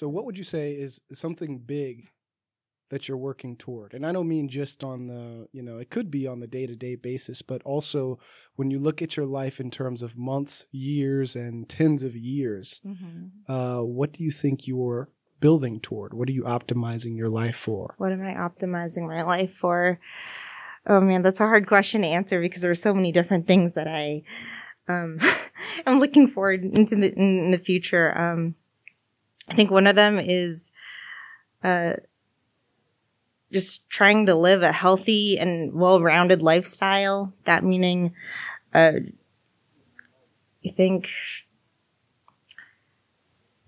So, what would you say is something big that you're working toward? And I don't mean just on the, you know, it could be on the day to day basis, but also when you look at your life in terms of months, years, and tens of years, Mm-hmm. uh, what do you think you're building toward? What are you optimizing your life for? What am I optimizing my life for? Oh man, that's a hard question to answer because there are so many different things that I um am looking forward into the in the future. Um I think one of them is uh just trying to live a healthy and well-rounded lifestyle. That meaning uh I think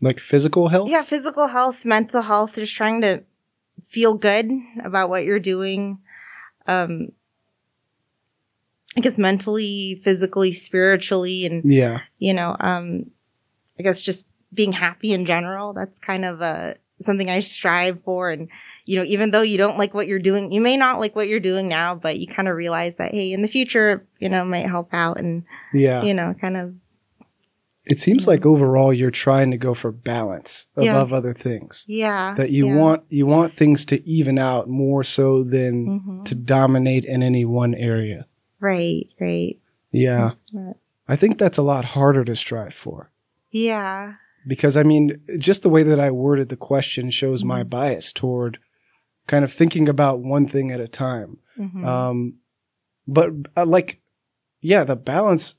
Like physical health? yeah, physical health, mental health, just trying to feel good about what you're doing. Um, I guess mentally, physically, spiritually, and, Yeah. you know, um, I guess just being happy in general. That's kind of, uh, something I strive for. And, you know, even though you don't like what you're doing, you may not like what you're doing now, but you kind of realize that, hey, in the future, you know, might help out and, Yeah. you know, kind of, It seems like overall you're trying to go for balance Yeah. above other things. yeah. That you yeah. want you want things to even out more so than Mhm. to dominate in any one area. Right, right. Yeah. I think that's a lot harder to strive for. Yeah. Because I mean, just the way that I worded the question shows my Mhm. bias toward kind of thinking about one thing at a time. Mhm. Um, but uh, like, yeah, the balance.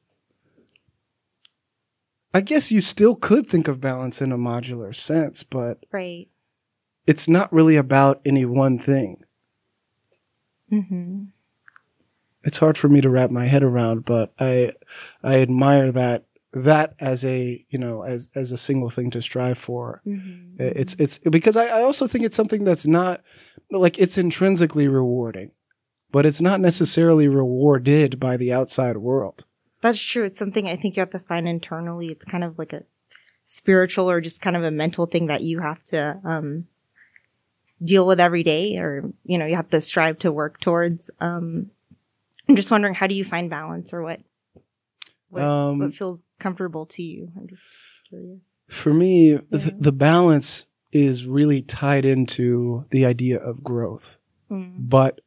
I guess you still could think of balance in a modular sense, but right. it's not really about any one thing. Mm-hmm. It's hard for me to wrap my head around, but I, I admire that that as a you know as as a single thing to strive for. Mm-hmm. It's it's because I, I also think it's something that's not like it's intrinsically rewarding, but it's not necessarily rewarded by the outside world. That's true. It's something I think you have to find internally. It's kind of like a spiritual or just kind of a mental thing that you have to um, deal with every day, or you know, you have to strive to work towards. Um, I'm just wondering, how do you find balance, or what? What, Um, what feels comfortable to you? I'm just curious. For me, Yeah. th- the balance is really tied into the idea of growth, Mm. but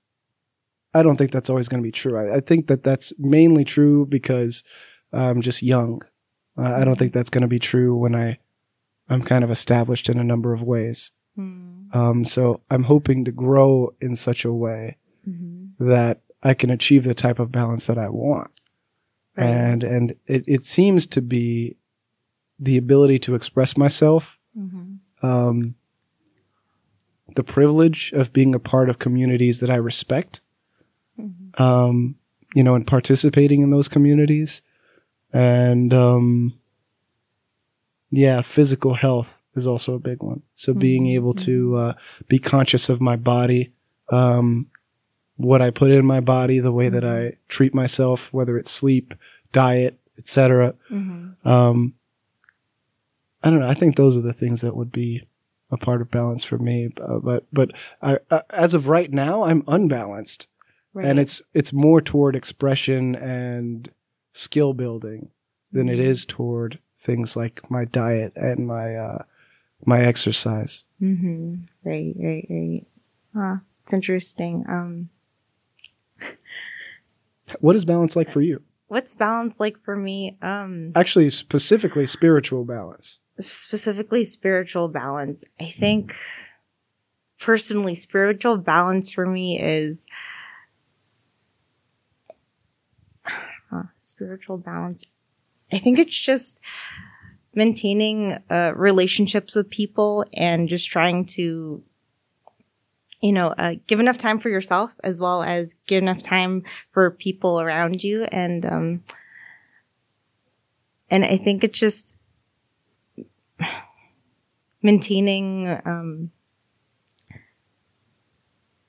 I don't think that's always going to be true. I, I think that that's mainly true because I'm just young. Uh, I don't think that's going to be true when I I'm kind of established in a number of ways. Mm. Um, so I'm hoping to grow in such a way Mm-hmm. that I can achieve the type of balance that I want. Right. And and it, it seems to be the ability to express myself, Mm-hmm. um, the privilege of being a part of communities that I respect, Mm-hmm. um, you know, and participating in those communities, and um, yeah, physical health is also a big one. So being Mhm. able to uh, be conscious of my body, um, what I put in my body, the way that I treat myself, whether it's sleep, diet, etc. Mm-hmm. Um, I don't know. I think those are the things that would be a part of balance for me. Uh, but but I, uh, as of right now, I'm unbalanced, Right. and it's it's more toward expression and skill building than it Mhm. toward things like my diet and my uh, my exercise. Mm-hmm. Right, right, right. Huh. It's interesting. Um, What is balance like for you? what's balance like for me? Um, Actually, specifically spiritual balance. specifically spiritual balance. I think personally, spiritual balance for me is huh, spiritual balance. I think it's just maintaining uh, relationships with people and just trying to, you know, uh, give enough time for yourself as well as give enough time for people around you. And, um, and I think it's just maintaining, um,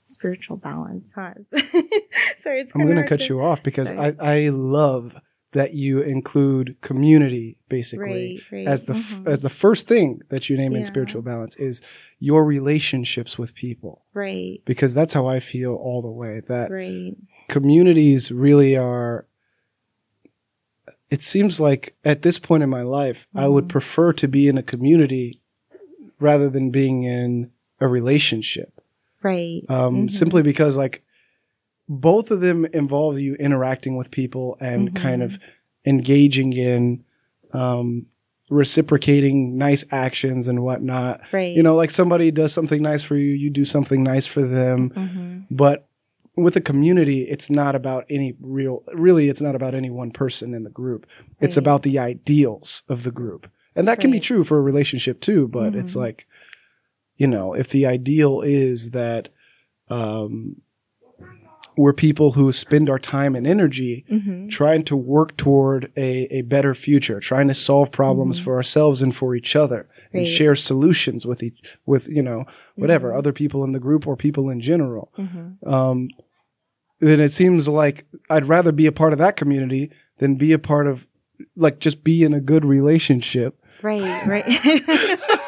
spiritual balance, huh? Sorry, it's I'm going to cut you off because I, I love that you include community basically Right, right. as the f- Mhm. as the first thing that you name in spiritual balance is your relationships with people right, because that's how I feel all the way that right. communities really are it seems like at this point in my life I would Mhm. prefer to be in a community rather than being in a relationship. Right. Um, Mhm. Simply because like both of them involve you interacting with people and kind of engaging in um, reciprocating nice actions and whatnot. Right. You know, like somebody does something nice for you, you do something nice for them. hmm But with a community, it's not about any real, really, it's not about any one person in the group. It's about the ideals of the group. And that can be true for a relationship too, but it's Mhm. like, you know, if the ideal is that, um, we're people who spend our time and energy hmm trying to work toward a, a better future, trying to solve problems Mhm. for ourselves and for each other and share solutions with each, with, you know, whatever, Mhm. other people in the group or people in general hmm um, then it seems like I'd rather be a part of that community than be a part of like just be in a good relationship. Right. Right.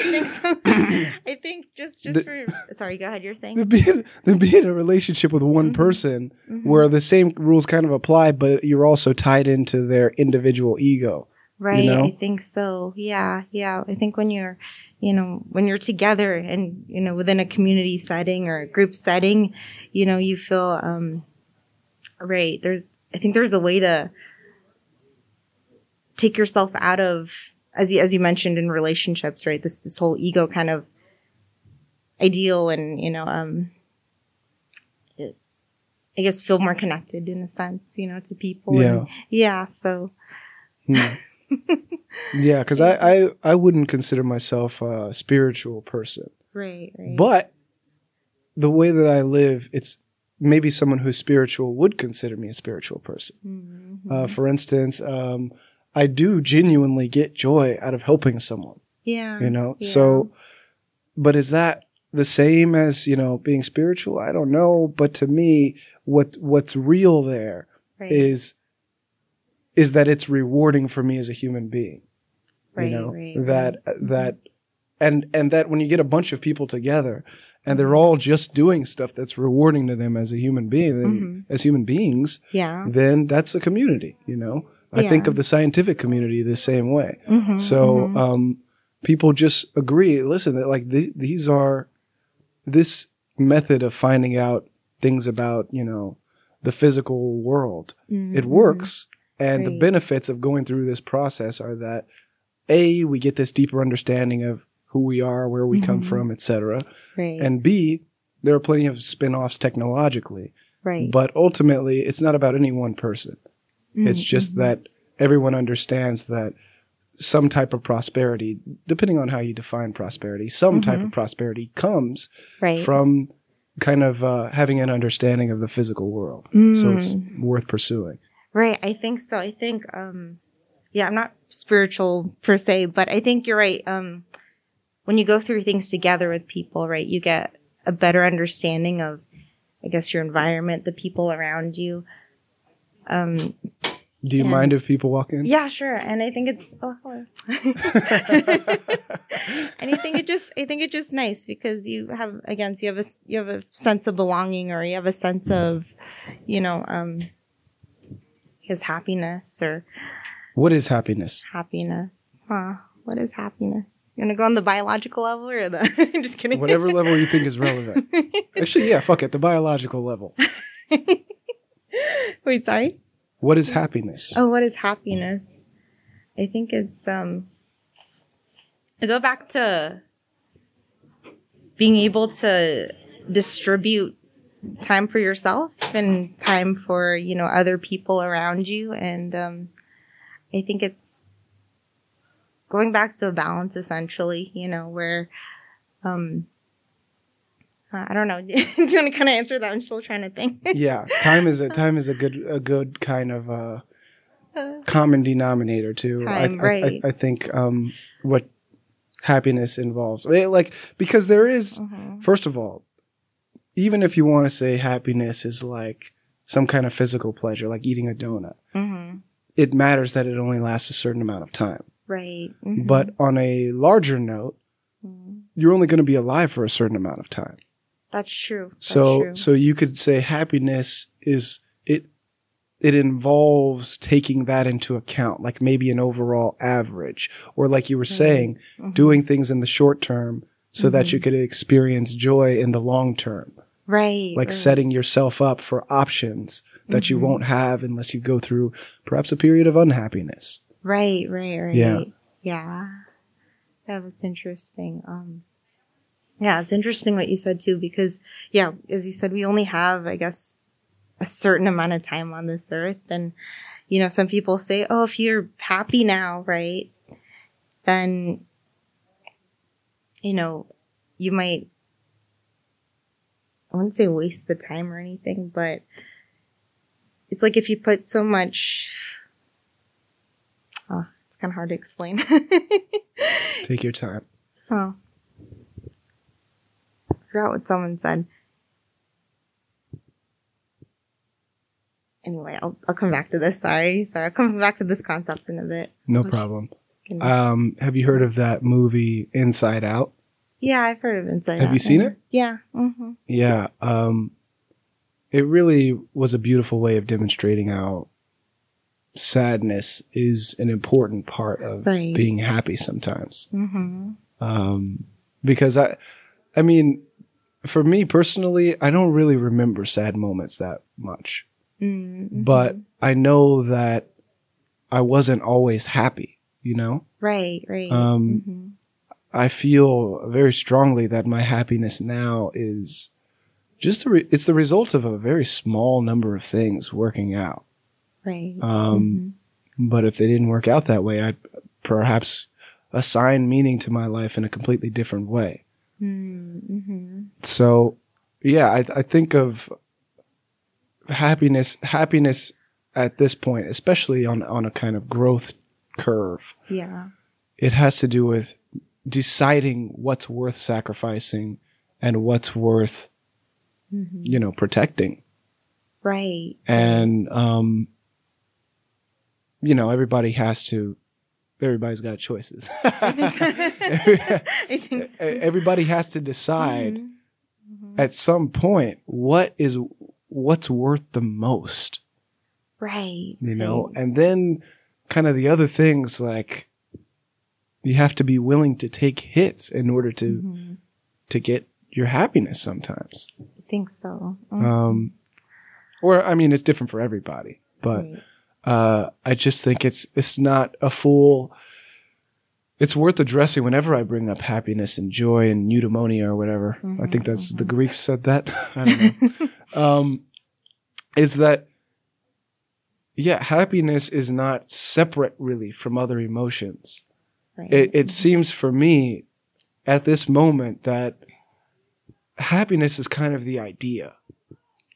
I think so. I think just just The- for sorry, go ahead. You're saying Than be in, than be in a relationship with one Mhm. person Mhm. where the same rules kind of apply, but you're also tied into their individual ego. Right. know? I think so. Yeah. Yeah. I think when you're, you know, when you're together and, you know, within a community setting or a group setting, you know, you feel, um, right. There's, I think there's a way to take yourself out of, as you, as you mentioned in relationships, right? This, this whole ego kind of ideal and, you know, um, it, I guess feel more connected in a sense, you know, to people. Yeah. And, yeah. So, Hmm. yeah, because I, I I wouldn't consider myself a spiritual person, right. Right. but the way that I live, it's maybe someone who's spiritual would consider me a spiritual person. Mhm. Uh, for instance, um, I do genuinely get joy out of helping someone, yeah. you know? Yeah. So, but is that the same as, you know, being spiritual? I don't know. But to me, what, what's real there right. is, is that it's rewarding for me as a human being, right, you know, right, that, that, and, and that when you get a bunch of people together and they're all just doing stuff that's rewarding to them as a human being, Mhm. as human beings, yeah. then that's a community, you know? I think of the scientific community the same way. Mhm, So, mhm. um, people just agree, listen, that like th- these are this method of finding out things about, you know, the physical world. It Mhm, works. And the benefits of going through this process are that A, we get this deeper understanding of who we are, where we come Mhm. from, etc. Right. And B, there are plenty of spin-offs technologically. right. But ultimately, it's not about any one person. It's Mhm, just that everyone understands that some type of prosperity, depending on how you define prosperity, some type Mhm. of prosperity comes right. from kind of uh, having an understanding of the physical world. So it's Mm. worth pursuing. Right. I think so. I think, um, yeah, I'm not spiritual per se, but I think you're right. Um, when you go through things together with people, right, you get a better understanding of, I guess, your environment, the people around you. Um, Do you Yeah. mind if people walk in? yeah, sure. And I think it's, oh, hello. and I think it just, I think it's just nice because you have, again, so you have a, you have a sense of belonging or you have a sense of, you know, um, his happiness or what is happiness? happiness. Huh. What is happiness? You want to go on the biological level or the, I'm just kidding. Whatever level you think is relevant. Actually, yeah, fuck it, the biological level. Wait, sorry? What is happiness? Oh, what is happiness? I think it's um I go back to being able to distribute time for yourself and time for, you know, other people around you and um I think it's going back to a balance essentially, you know, where um uh, I don't know. Do you want to kind of answer that? I'm still trying to think. yeah, time is a time is a good a good kind of uh, common denominator too. I- Time, I, I, right. I, think um, what happiness involves, Eh, like because there is, Mhm. first of all, even if you want to say happiness is like some kind of physical pleasure, like eating a donut, Mhm. it matters that it only lasts a certain amount of time. Right. Mhm. But on a larger note, Mhm. you're only going to be alive for a certain amount of time. That's true. That's So true. so you could say happiness is it it involves taking that into account, like maybe an overall average, or like you were saying, Mhm. doing things in the short term so that Mhm. you could experience joy in the long term, right. like right. setting yourself up for options that you Mhm. won't have unless you go through perhaps a period of unhappiness. Right, right, right. Yeah. Yeah. Yeah, that's interesting. Um yeah, it's interesting what you said too, because yeah, as you said, we only have, I guess, a certain amount of time on this earth. And, you know, some people say, oh, if you're happy now, right, then, you know, you might, I wouldn't say waste the time or anything, but it's like if you put so much, oh, it's kind of hard to explain. Take your time. Oh. Forgot what someone said. Anyway, I'll I'll come back to this. Sorry, sorry. I'll come back to this concept in a bit. No problem. Um, have you heard of that movie Inside Out? yeah, I've heard of Inside have Out. you seen it? Yeah. hmm Yeah. Um, it really was a beautiful way of demonstrating how sadness is an important part of Right. being happy sometimes. hmm Um, because I, I mean, for me personally, I don't really remember sad moments that much, mm but I know that I wasn't always happy, you know? right, right. Um, hmm I feel very strongly that my happiness now is just a re- it's the result of a very small number of things working out. right. Um, But if they didn't work out that way, I'd perhaps assign meaning to my life in a completely different way. Mm-hmm. So, yeah, I, I think of happiness happiness at this point, especially on on a kind of growth curve. Yeah. it has to do with deciding what's worth sacrificing and what's worth hmm you know protecting Right. and um you know everybody has to everybody's got choices so. I think so. everybody has to decide Mhm. Mhm. at some point what is what's worth the most Right. you know right. and then kind of the other things like you have to be willing to take hits in order to Mhm. to get your happiness sometimes I think so. Mhm. um or i mean it's different for everybody but Right. Uh i just think it's it's not a full it's worth addressing whenever i bring up happiness and joy and eudaimonia or whatever i think that's the mhm. greeks said that i don't know um, is that yeah, happiness is not separate really from other emotions. Right. It, it seems for me at this moment that happiness is kind of the idea,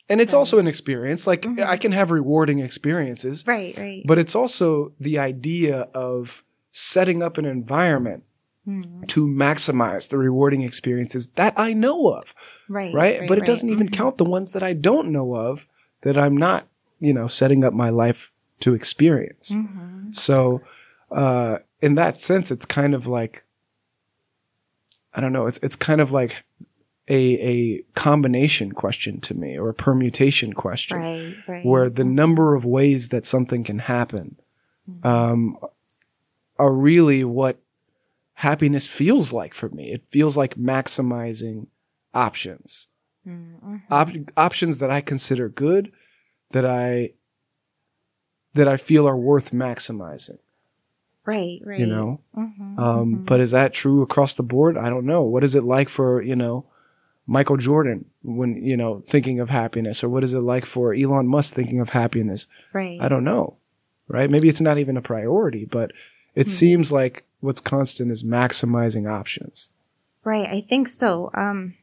and it's Right. also an experience. Like Mhm. I can have rewarding experiences, right, right. but it's also the idea of setting up an environment Mhm. to maximize the rewarding experiences that I know of right, right? but it doesn't even Mhm. count the ones that I don't know of that I'm not, you know, setting up my life to experience. Mhm. So, uh, in that sense, it's kind of like, I don't know, it's, it's kind of like a, a combination question to me or a permutation question Right, right. where the Mhm. number of ways that something can happen, Mhm. um, are really what happiness feels like for me. It feels like maximizing options Mhm. op- options that I consider good, that I that I feel are worth maximizing. right, right. You know, Mhm, um, mhm. but is that true across the board? I don't know. What is it like for you know Michael Jordan when you know thinking of happiness, or what is it like for Elon Musk thinking of happiness? right. I don't know. Right? Maybe it's not even a priority, but it Hmm. seems like what's constant is maximizing options. Right, I think so. Um,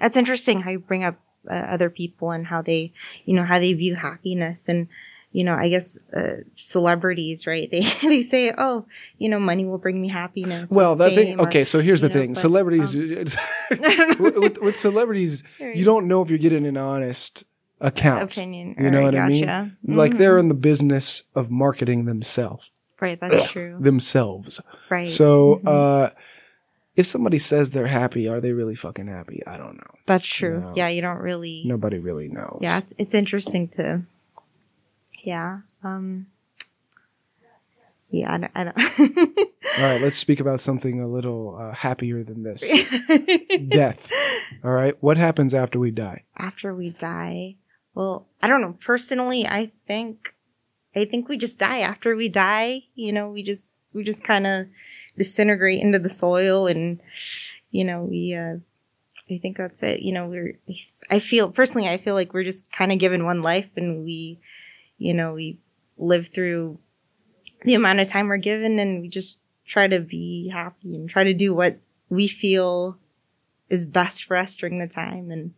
that's interesting how you bring up uh, other people and how they, you know, how they view happiness and, you know, I guess uh, celebrities, right? They they say, oh, you know, money will bring me happiness. Well, that thing. or- Okay, so here's the know, thing: but, celebrities. um, with, with, celebrities, you don't know if you're getting an honest account. opinion. You know what I mean? gotcha. Like they're in the business of marketing themselves, right. That's true. themselves. Right. So, Mhm. uh, if somebody says they're happy, are they really fucking happy? I don't know. that's true. no. Yeah, you don't really. Nobody really knows. Yeah, it's, it's interesting to Yeah. Um. Yeah, I don't. I don't. All right, let's speak about something a little uh, happier than this. Death. All right, what happens after we die? After we die, well, I don't know. Personally, I think, I think we just die after we die. You know, we just we just kind of disintegrate into the soil, and you know, we. uh I think that's it. You know, we're. I feel personally, I feel like we're just kind of given one life, and we, you know, we live through the amount of time we're given and we just try to be happy and try to do what we feel is best for us during the time. And,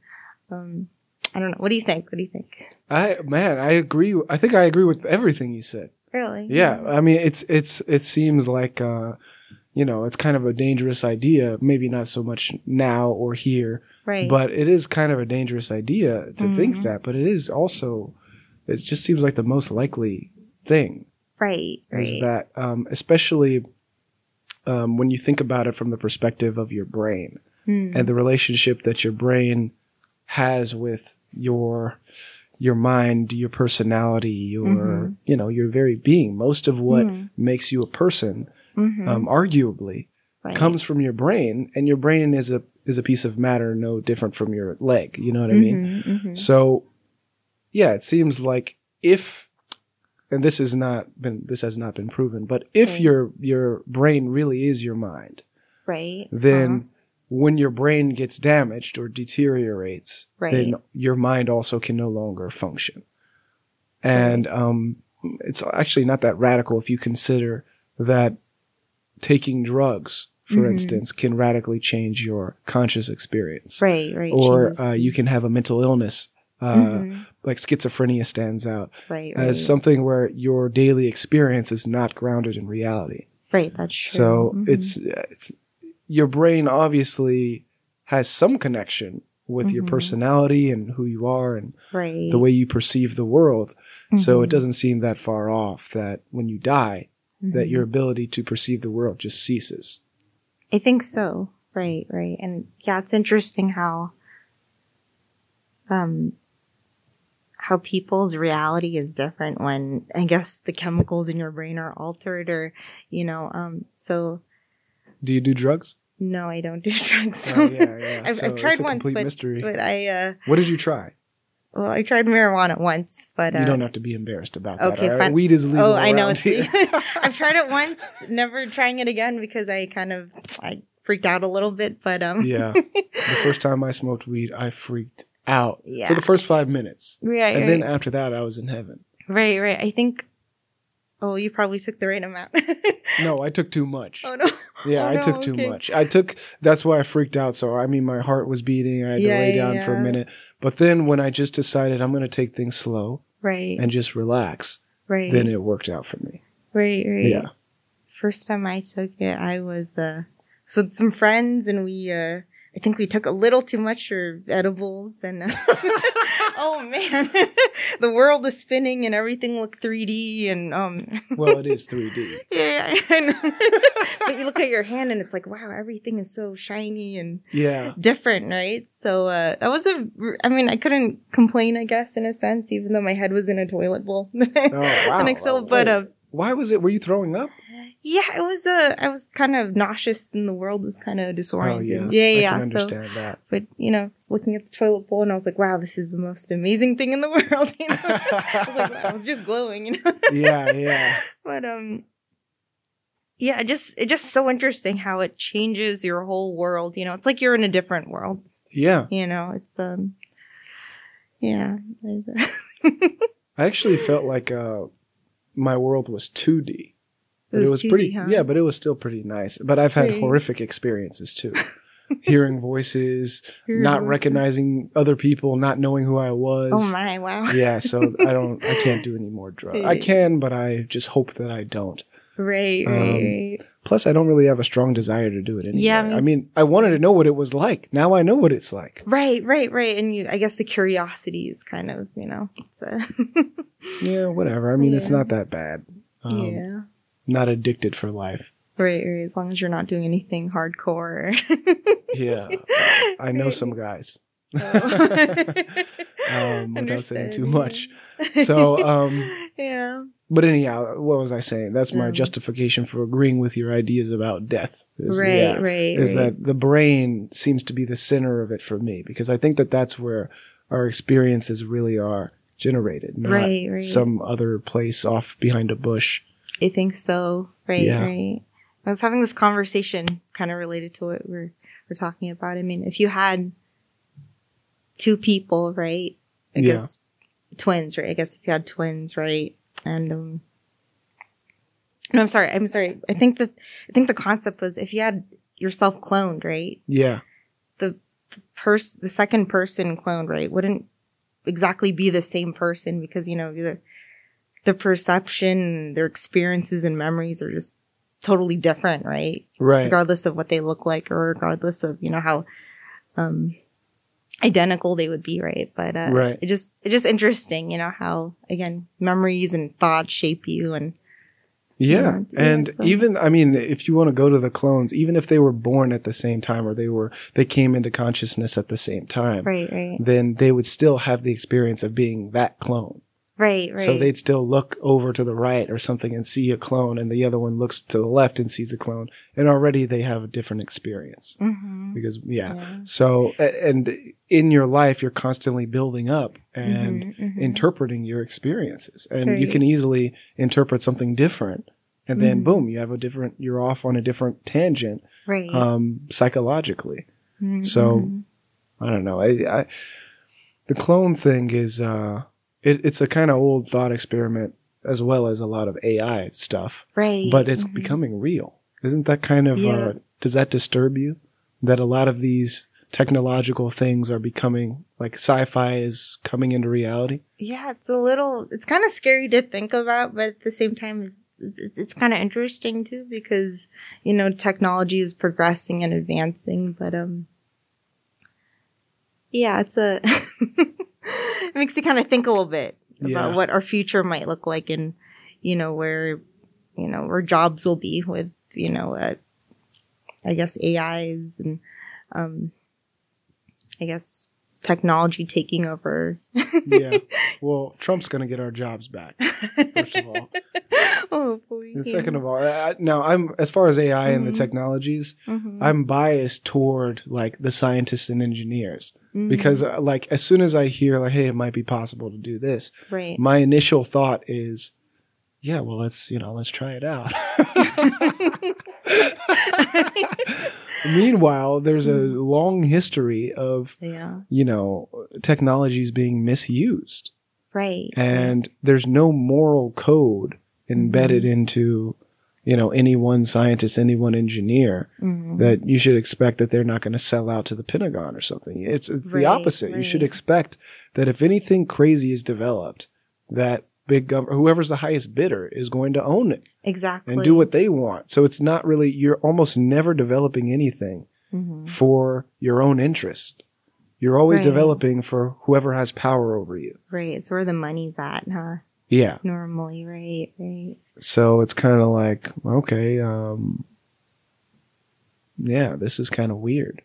um, I don't know. What do you think? What do you think? I man, I agree. I think I agree with everything you said. Really? Yeah, I mean, it's it's it seems like uh, you know, it's kind of a dangerous idea. Maybe not so much now or here, Right. but it is kind of a dangerous idea to think Mhm. that. But it is also, it just seems like the most likely thing right. Right. is that, um, especially um, when you think about it from the perspective of your brain Hmm. and the relationship that your brain has with your your mind, your personality, your Mhm. you know your very being. Most of what Mhm. makes you a person, Mhm. um, arguably, Right. comes from your brain, and your brain is a is a piece of matter no different from your leg. You know what I mean? Mhm, mhm. So, yeah, it seems like if, and this has not been this has not been proven, but if Right. your your brain really is your mind, Right. then Uh-huh. when your brain gets damaged or deteriorates, Right. then your mind also can no longer function. And um, it's actually not that radical if you consider that taking drugs, for Mhm. instance, can radically change your conscious experience. right. Right. Or uh, you can have a mental illness, uh, Mhm. Like schizophrenia stands out right. Right. as something where your daily experience is not grounded in reality. right. That's true. So Mhm. it's it's your brain obviously has some connection with your Mhm. personality and who you are and right. the way you perceive the world. So it Mhm. doesn't seem that far off that when you die, that your ability to perceive the world just ceases. I think so. Right, right. And yeah, it's interesting how um how people's reality is different when I guess the chemicals in your brain are altered or you know, um so Do you do drugs? no, I don't do drugs. Oh, yeah, yeah. I've, So I've tried once, complete but, mystery. but I uh What did you try? well, I tried marijuana once, but uh, you don't have to be embarrassed about that. okay, right? fine. Weed is legal. Oh, I know. I've tried it once, never trying it again because I kind of I freaked out a little bit, but um yeah. The first time I smoked weed, I freaked out Yeah. for the first five minutes. right, And right. then after that, I was in heaven. Right, right. I think. Oh, you probably took the right amount. No, I took too much. oh no. yeah, oh, I no, took too much. I took, that's why I freaked out. So, I mean, my heart was beating. I had Yeah, to lay down yeah, for a minute. But then when I just decided I'm going to take things slow Right, and just relax, right, then it worked out for me. right, right. Yeah. First time I took it, I was uh, so some friends, and we uh, I think we took a little too much for edibles, and uh, oh man, the world is spinning and everything looked 3D, and um, well, it is 3D. yeah, I but you look at your hand, and it's like, wow, everything is so shiny and Yeah. different, right? So uh, that was a. I mean, I couldn't complain, I guess, in a sense, even though my head was in a toilet bowl. Oh, wow. And Excel, Oh, but wait. uh, Why was it? Were you throwing up? Yeah, it was. Uh, I was kind of nauseous, and the world was kind of Oh, disoriented. yeah. yeah, I yeah. can so, understand that. but you know, looking at the toilet bowl, and I was like, wow, this is the most amazing thing in the world. You know, I was like, wow, I was just glowing, you know. yeah, yeah. but um yeah it just it's just so interesting how it changes your whole world you know it's like you're in a different world Yeah. you know it's um yeah I actually felt like uh, my world was 2D. But was it was 2D, pretty, huh? yeah, but it was still pretty nice. But I've had Pretty. horrific experiences too. Hearing voices, Hearing not voices. recognizing other people, not knowing who I was. oh my wow yeah, so I don't, I can't do any more drugs. I can, but I just hope that I don't. right right, Um, right. Plus, I don't really have a strong desire to do it anyway. Yeah, I me mean, I wanted to know what it was like. Now I know what it's like. right right right and you i guess the curiosity is kind of you know Yeah, whatever. I mean, it's not that bad. Um, yeah Not addicted for life. right right as long as you're not doing anything hardcore Yeah, I know some guys. Oh. um, without saying too much. So, um, yeah. But anyhow, what was I saying? That's my Um, justification for agreeing with your ideas about death. Is, right, yeah, right. Is right. that the brain seems to be the center of it for me because I think that that's where our experiences really are generated, not Right, right. some other place off behind a bush. I think so. Right, Yeah. right. I was having this conversation kind of related to what we're we're talking about. I mean, if you had two people, right? I Yeah. guess twins, right? I guess if you had twins, right? And um No, I'm sorry. I'm sorry. I think that I think the concept was if you had yourself cloned, right? Yeah, The person the second person cloned, right, wouldn't exactly be the same person because, you know, the the perception, their experiences and memories are just totally different, right? right. Regardless of what they look like or regardless of, you know, how um identical they would be, right? But uh Right. it just it's just interesting, you know, how again, memories and thoughts shape you and Yeah. Yeah, And so- even, I mean, if you want to go to the clones, even if they were born at the same time or they were, they came into consciousness at the same time, right, right. then they would still have the experience of being that clone. Right, right. So they'd still look over to the right or something and see a clone, and the other one looks to the left and sees a clone, and already they have a different experience hmm because yeah. Yeah. So and in your life, you're constantly building up and Mhm, mhm. interpreting your experiences, and you can easily interpret something different, and then Mhm. boom, you have a different. You're off on a different tangent right. um, psychologically. So- mhm. I don't know. I, I the clone thing is uh it, it's a kind of old thought experiment as well as a lot of AI stuff, right. but it's mhm. becoming real. Isn't that kind of Yeah. uh does that disturb you that a lot of these technological things are becoming like sci-fi is coming into reality? yeah, it's a little, it's kind of scary to think about, but at the same time, it's, it's, it's kind of interesting too because, you know, technology is progressing and advancing, but, um, yeah, it's a, it makes you kind of think a little bit about Yeah. what our future might look like and, you know, where, you know, where jobs will be with, you know, uh, I guess AIs and, um, I guess technology taking over yeah. Well, Trump's going to get our jobs back. First of all. Hopefully. And second of all, I, now I'm as far as AI and the Mhm. technologies, Mhm. I'm biased toward like the scientists and engineers Mhm. because uh, like as soon as I hear like hey it might be possible to do this, right. my initial thought is yeah, well let's you know let's try it out. Meanwhile, there's a Mm-hmm. long history of yeah. you know technologies being misused Right. and there's no moral code embedded Mm-hmm. into you know any one scientist any one engineer Mhm. that you should expect that they're not going to sell out to the pentagon or something it's it's the Right, opposite you should expect that if anything crazy is developed that big gov- whoever's the highest bidder is going to own it exactly. and do what they want so it's not really you're almost never developing anything Mhm. for your own interest you're always Right. developing for whoever has power over you Right. It's where the money's at, huh? Yeah Normally, right, right. So it's kind of like, okay, um, yeah, this is kind of weird.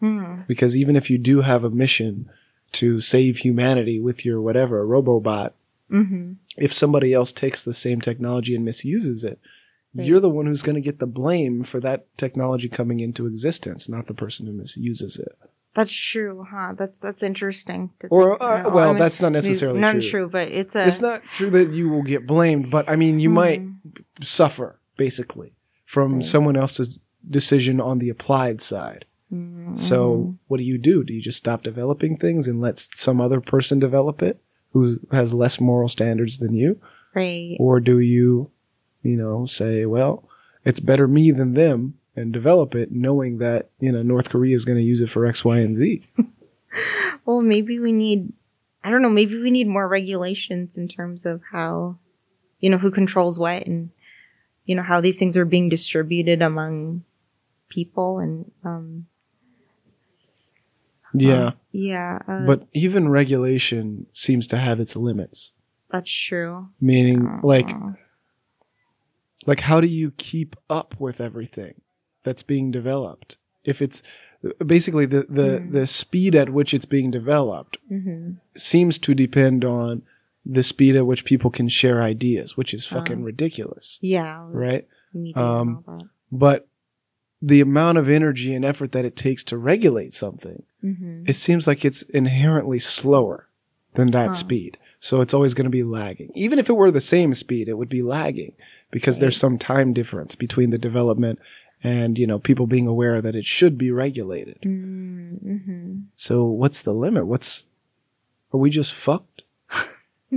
Hmm. Because even if you do have a mission to save humanity with your whatever, Robobot, Mm-hmm. if somebody else takes the same technology and misuses it, Right. you're the one who's going to get the blame for that technology coming into existence, not the person who misuses it. That's true, huh? That's that's interesting. Or, uh, well, I mean, that's not necessarily not true. true, but it's a. It's not true that you will get blamed, but I mean, you might Mhm. suffer basically from Right. someone else's decision on the applied side. Mhm. So what do you do? Do you just stop developing things and let some other person develop it who has less moral standards than you? right. Or do you, you know, say, well, it's better me than them and develop it knowing that, you know, North Korea is going to use it for X, Y, and Z? Well, maybe we need. I don't know. Maybe we need more regulations in terms of how, you know, who controls what and, you know, how these things are being distributed among people and um Yeah. um, yeah. Uh, But even regulation seems to have its limits. that's true. Meaning, like, like how do you keep up with everything that's being developed if it's basically the the, Mhm. the speed at which it's being developed mhm. seems to depend on the speed at which people can share ideas, which is fucking Uh-huh. ridiculous, Yeah. right? Um, and all that. But the amount of energy and effort that it takes to regulate something, Mhm. it seems like it's inherently slower than that Huh. speed. So it's always going to be lagging. Even if it were the same speed, it would be lagging because there's some time difference between the development and, you know, people being aware that it should be regulated. Mm-hmm. So what's the limit? What's are we just fucked?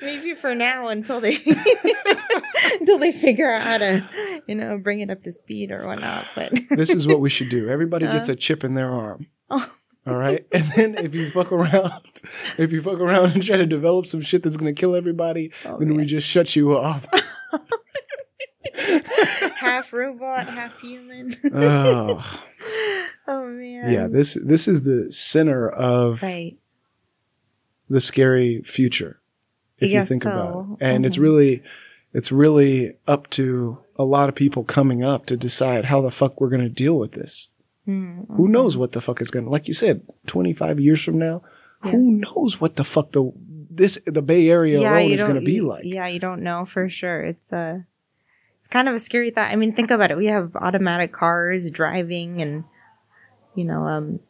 Maybe for now until they until they figure out how to, you know, bring it up to speed or whatnot. But This is what we should do. Everybody Uh. gets a chip in their arm. Oh. All right. And then if you fuck around, if you fuck around and try to develop some shit that's going to kill everybody, Oh, then we just shut you off. half robot, half human. oh, oh man. yeah. This this is the center of right. the scary future, if you think about it. And it's Mhm. really, it's really up to a lot of people coming up to decide how the fuck we're going to deal with this. Mm, Who knows what the fuck is going to, like you said, 25 years from now, Yeah. who knows what the fuck the, this, the Bay Area alone is going to be like. Yeah, you don't know for sure. It's a, it's kind of a scary thought. I mean, think about it. We have automatic cars driving, and you know, um,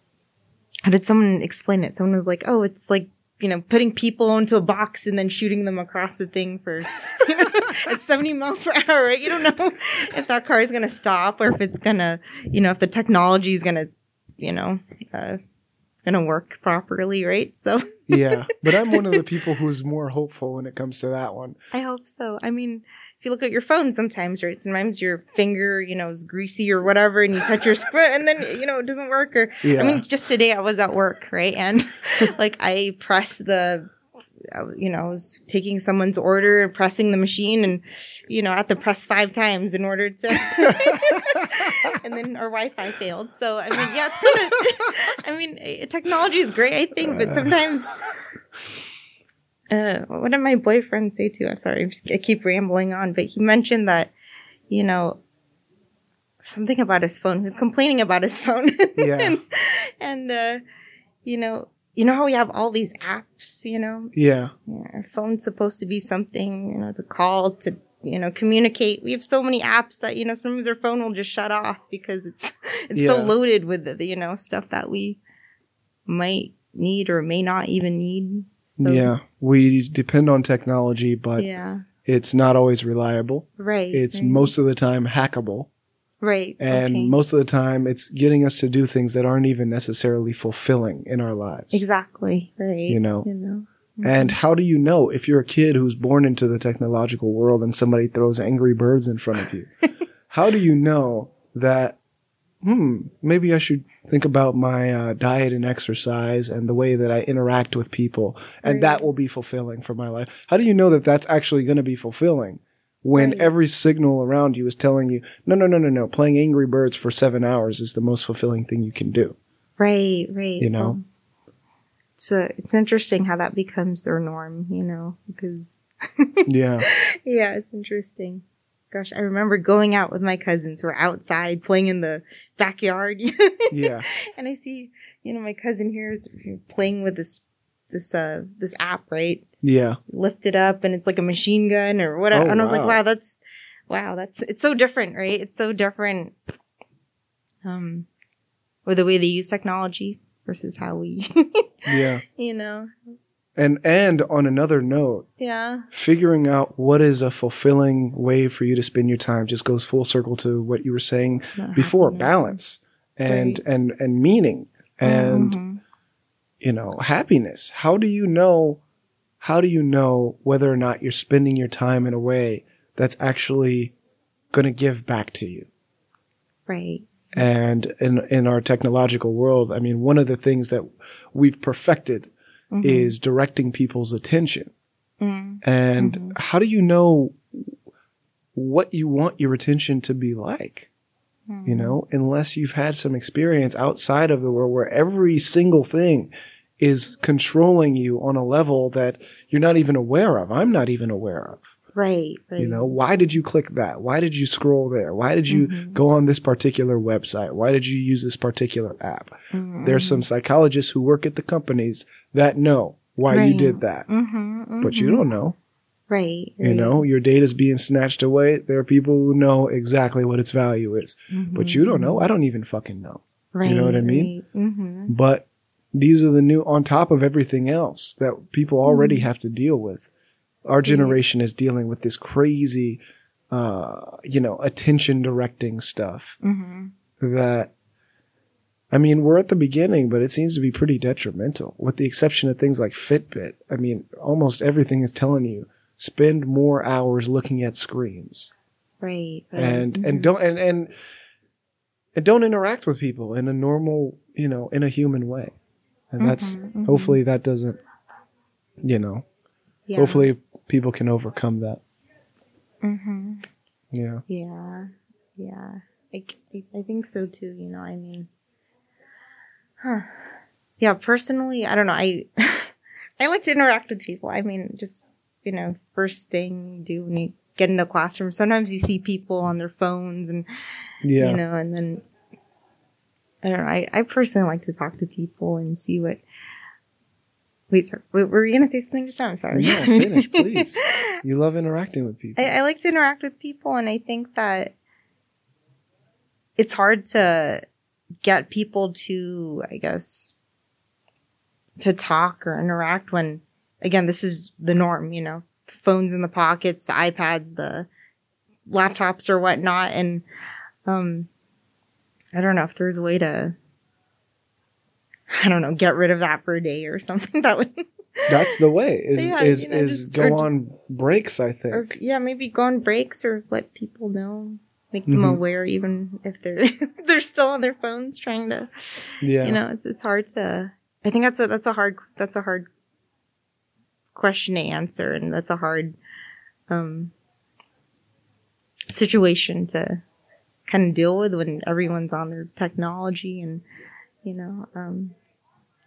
how did someone explain it? Someone was like, "Oh, it's like you know, putting people into a box and then shooting them across the thing for you know, at seventy miles per hour." Right? You don't know if that car is gonna stop or if it's gonna, you know, if the technology is gonna, you know, uh, gonna work properly, right? So. yeah. But I'm one of the people who's more hopeful when it comes to that one. I hope so. I mean, if you look at your phone sometimes, right? Sometimes your finger, you know, is greasy or whatever, and you touch your screen, and then you know it doesn't work. Or Yeah. I mean, just today I was at work, right, and like I pressed the, you know, I was taking someone's order, and pressing the machine, and you know, I had to press five times in order to, and then our Wi-Fi failed. So I mean, yeah, it's kind of, I mean, eh, technology is great, I think, but sometimes uh, what did my boyfriend say to? I'm sorry, I keep rambling on, but he mentioned that, you know, something about his phone. He was complaining about his phone. Yeah. and, and, uh, you know, you know how we have all these apps, you know, yeah. yeah, our phone's supposed to be something, you know, to call, to, you know, communicate. We have so many apps that, you know, sometimes our phone will just shut off because it's, it's so loaded with the, you know, stuff that we might need or may not even need. So, yeah. We depend on technology, but Yeah. it's not always reliable. Right. It's right. most of the time hackable. Right. And okay. most of the time, it's getting us to do things that aren't even necessarily fulfilling in our lives. exactly right. You know. You know. And how do you know if you're a kid who's born into the technological world and somebody throws Angry Birds in front of you? how do you know that, hmm, maybe I should think about my uh, diet and exercise and the way that I interact with people and Right. that will be fulfilling for my life? How do you know that that's actually going to be fulfilling? When Right. every signal around you is telling you, no, no, no, no, no, playing Angry Birds for seven hours is the most fulfilling thing you can do. Right. Right. You know? Um, so it's interesting how that becomes their norm. You know, because Yeah. yeah, it's interesting. Gosh, I remember going out with my cousins. We're outside playing in the backyard. Yeah. and I see, you know, my cousin here playing with this, this, uh, this app, right? Yeah. Lift it up and it's like a machine gun or whatever. Oh, and I was like, wow. that's, wow, that's, it's so different, right? It's so different. Um, or the way they use technology versus how we, Yeah. you know, And and on another note, yeah, figuring out what is a fulfilling way for you to spend your time just goes full circle to what you were saying Not before happiness. balance and Right. and and meaning and Mhm. you know happiness how do you know how do you know whether or not you're spending your time in a way that's actually going to give back to you right, and in in our technological world i mean one of the things that we've perfected Mhm. is directing people's attention Mm. And Mhm. how do you know what you want your attention to be like? You know, unless you've had some experience outside of the world where every single thing is controlling you on a level that you're not even aware of. I'm not even aware of. Right. Right. You know, why did you click that? Why did you scroll there? Why did you Mhm. go on this particular website? Why did you use this particular app? Mhm. There's some psychologists who work at the companies that know why you did that. Mhm, But you don't know. Right. You know, your data's being snatched away. There are people who know exactly what its value is. But you don't know. I don't even fucking know. Right. You know what I mean? hmm But these are the new, on top of everything else that people already Mhm. have to deal with. Our generation is dealing with this crazy, uh, you know, attention directing stuff hmm that, I mean, we're at the beginning, but it seems to be pretty detrimental with the exception of things like Fitbit. I mean, almost everything is telling you spend more hours looking at screens Right. right. and, and Mhm. don't, and, and, and don't interact with people in a normal, you know, in a human way. And that's, Mhm, mhm. hopefully that doesn't, you know, Yeah. hopefully people can overcome that. hmm Yeah. Yeah. Yeah. I, I, I think so too. You know, I mean, huh. Yeah. Personally, I don't know. I, I like to interact with people. I mean, just, you know, first thing you do when you get into classroom, sometimes you see people on their phones and, Yeah. you know, and then I don't know. I, I personally like to talk to people and see what. Wait, sorry. Were you gonna say something just now? I'm sorry. No, finish, please. You love interacting with people. I, I like to interact with people, and I think that it's hard to get people to, I guess, to talk or interact when, again, this is the norm. You know, phones in the pockets, the iPads, the laptops, or whatnot, and um, I don't know if there's a way to. I don't know, get rid of that for a day or something. That would That's the way. Is Yeah, is you know, is just- go just- on breaks, I think. or yeah, maybe go on breaks or let people know, make them Mhm. aware, even if they're they're still on their phones trying to, Yeah. you know, it's it's hard to. I think that's a that's a hard that's a hard question to answer, and that's a hard um situation to kind of deal with when everyone's on their technology and you know um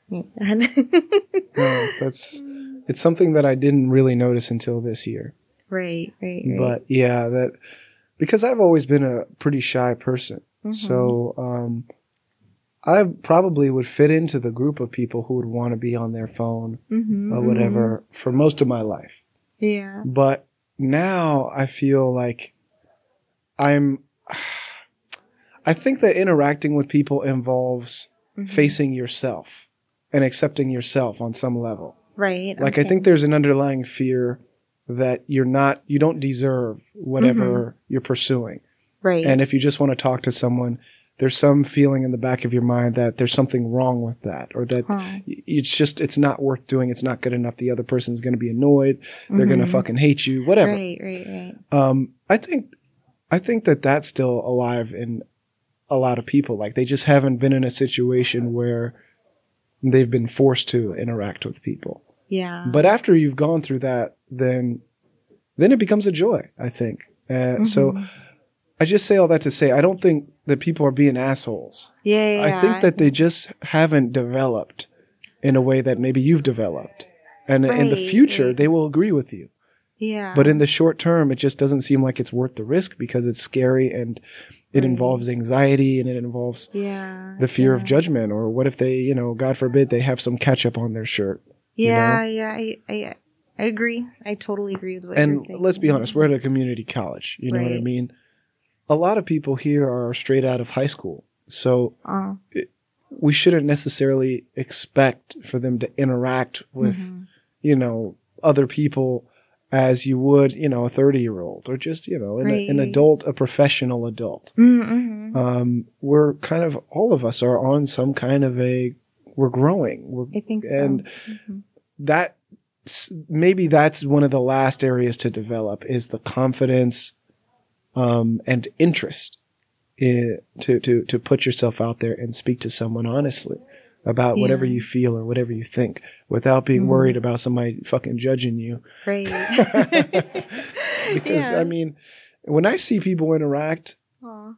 yeah. No, that's it's something that I didn't really notice until this year. right right right But yeah, that because I've always been a pretty shy person. Mhm. So um I probably would fit into the group of people who would want to be on their phone Mhm, or whatever for most of my life. yeah But now I feel like I'm I think that interacting with people involves Mhm. facing yourself and accepting yourself on some level. right Like I think there's an underlying fear that you're not you don't deserve whatever you're pursuing. right And if you just want to talk to someone, there's some feeling in the back of your mind that there's something wrong with that or that Huh. it's just it's not worth doing, it's not good enough. The other person's going to be annoyed, they're going to Mhm. fucking hate you, whatever. right right right Um I think I think that that's still alive in a lot of people. Like they just haven't been in a situation where they've been forced to interact with people. yeah But after you've gone through that, then then it becomes a joy. I think. Uh, So Mhm. I just say all that to say I don't think that people are being assholes. yeah, yeah I think that they just haven't developed in a way that maybe you've developed, and in the future right. they will agree with you. yeah But in the short term, it just doesn't seem like it's worth the risk because it's scary and it Right. involves anxiety and it involves yeah the fear yeah. of judgment. Or what if they, you know, God forbid, they have some ketchup on their shirt. you yeah yeah I, I I agree I totally agree with what and you're saying And let's be honest, we're at a community college. You know what I mean? A lot of people here are straight out of high school. So uh, we shouldn't necessarily expect for them to interact with, mhm. you know, other people as you would, you know, a 30 year old or just, you know, an, an adult, a professional adult. Mm-hmm. Um, we're kind of, all of us are on some kind of a, we're growing. We're, I think so and Mhm. that, maybe that's one of the last areas to develop is the confidence, um, and interest in, to, to, to put yourself out there and speak to someone honestly about whatever you feel or whatever you think without being Mhm. worried about somebody fucking judging you. right because Yeah. I mean, when I see people interact, Aw.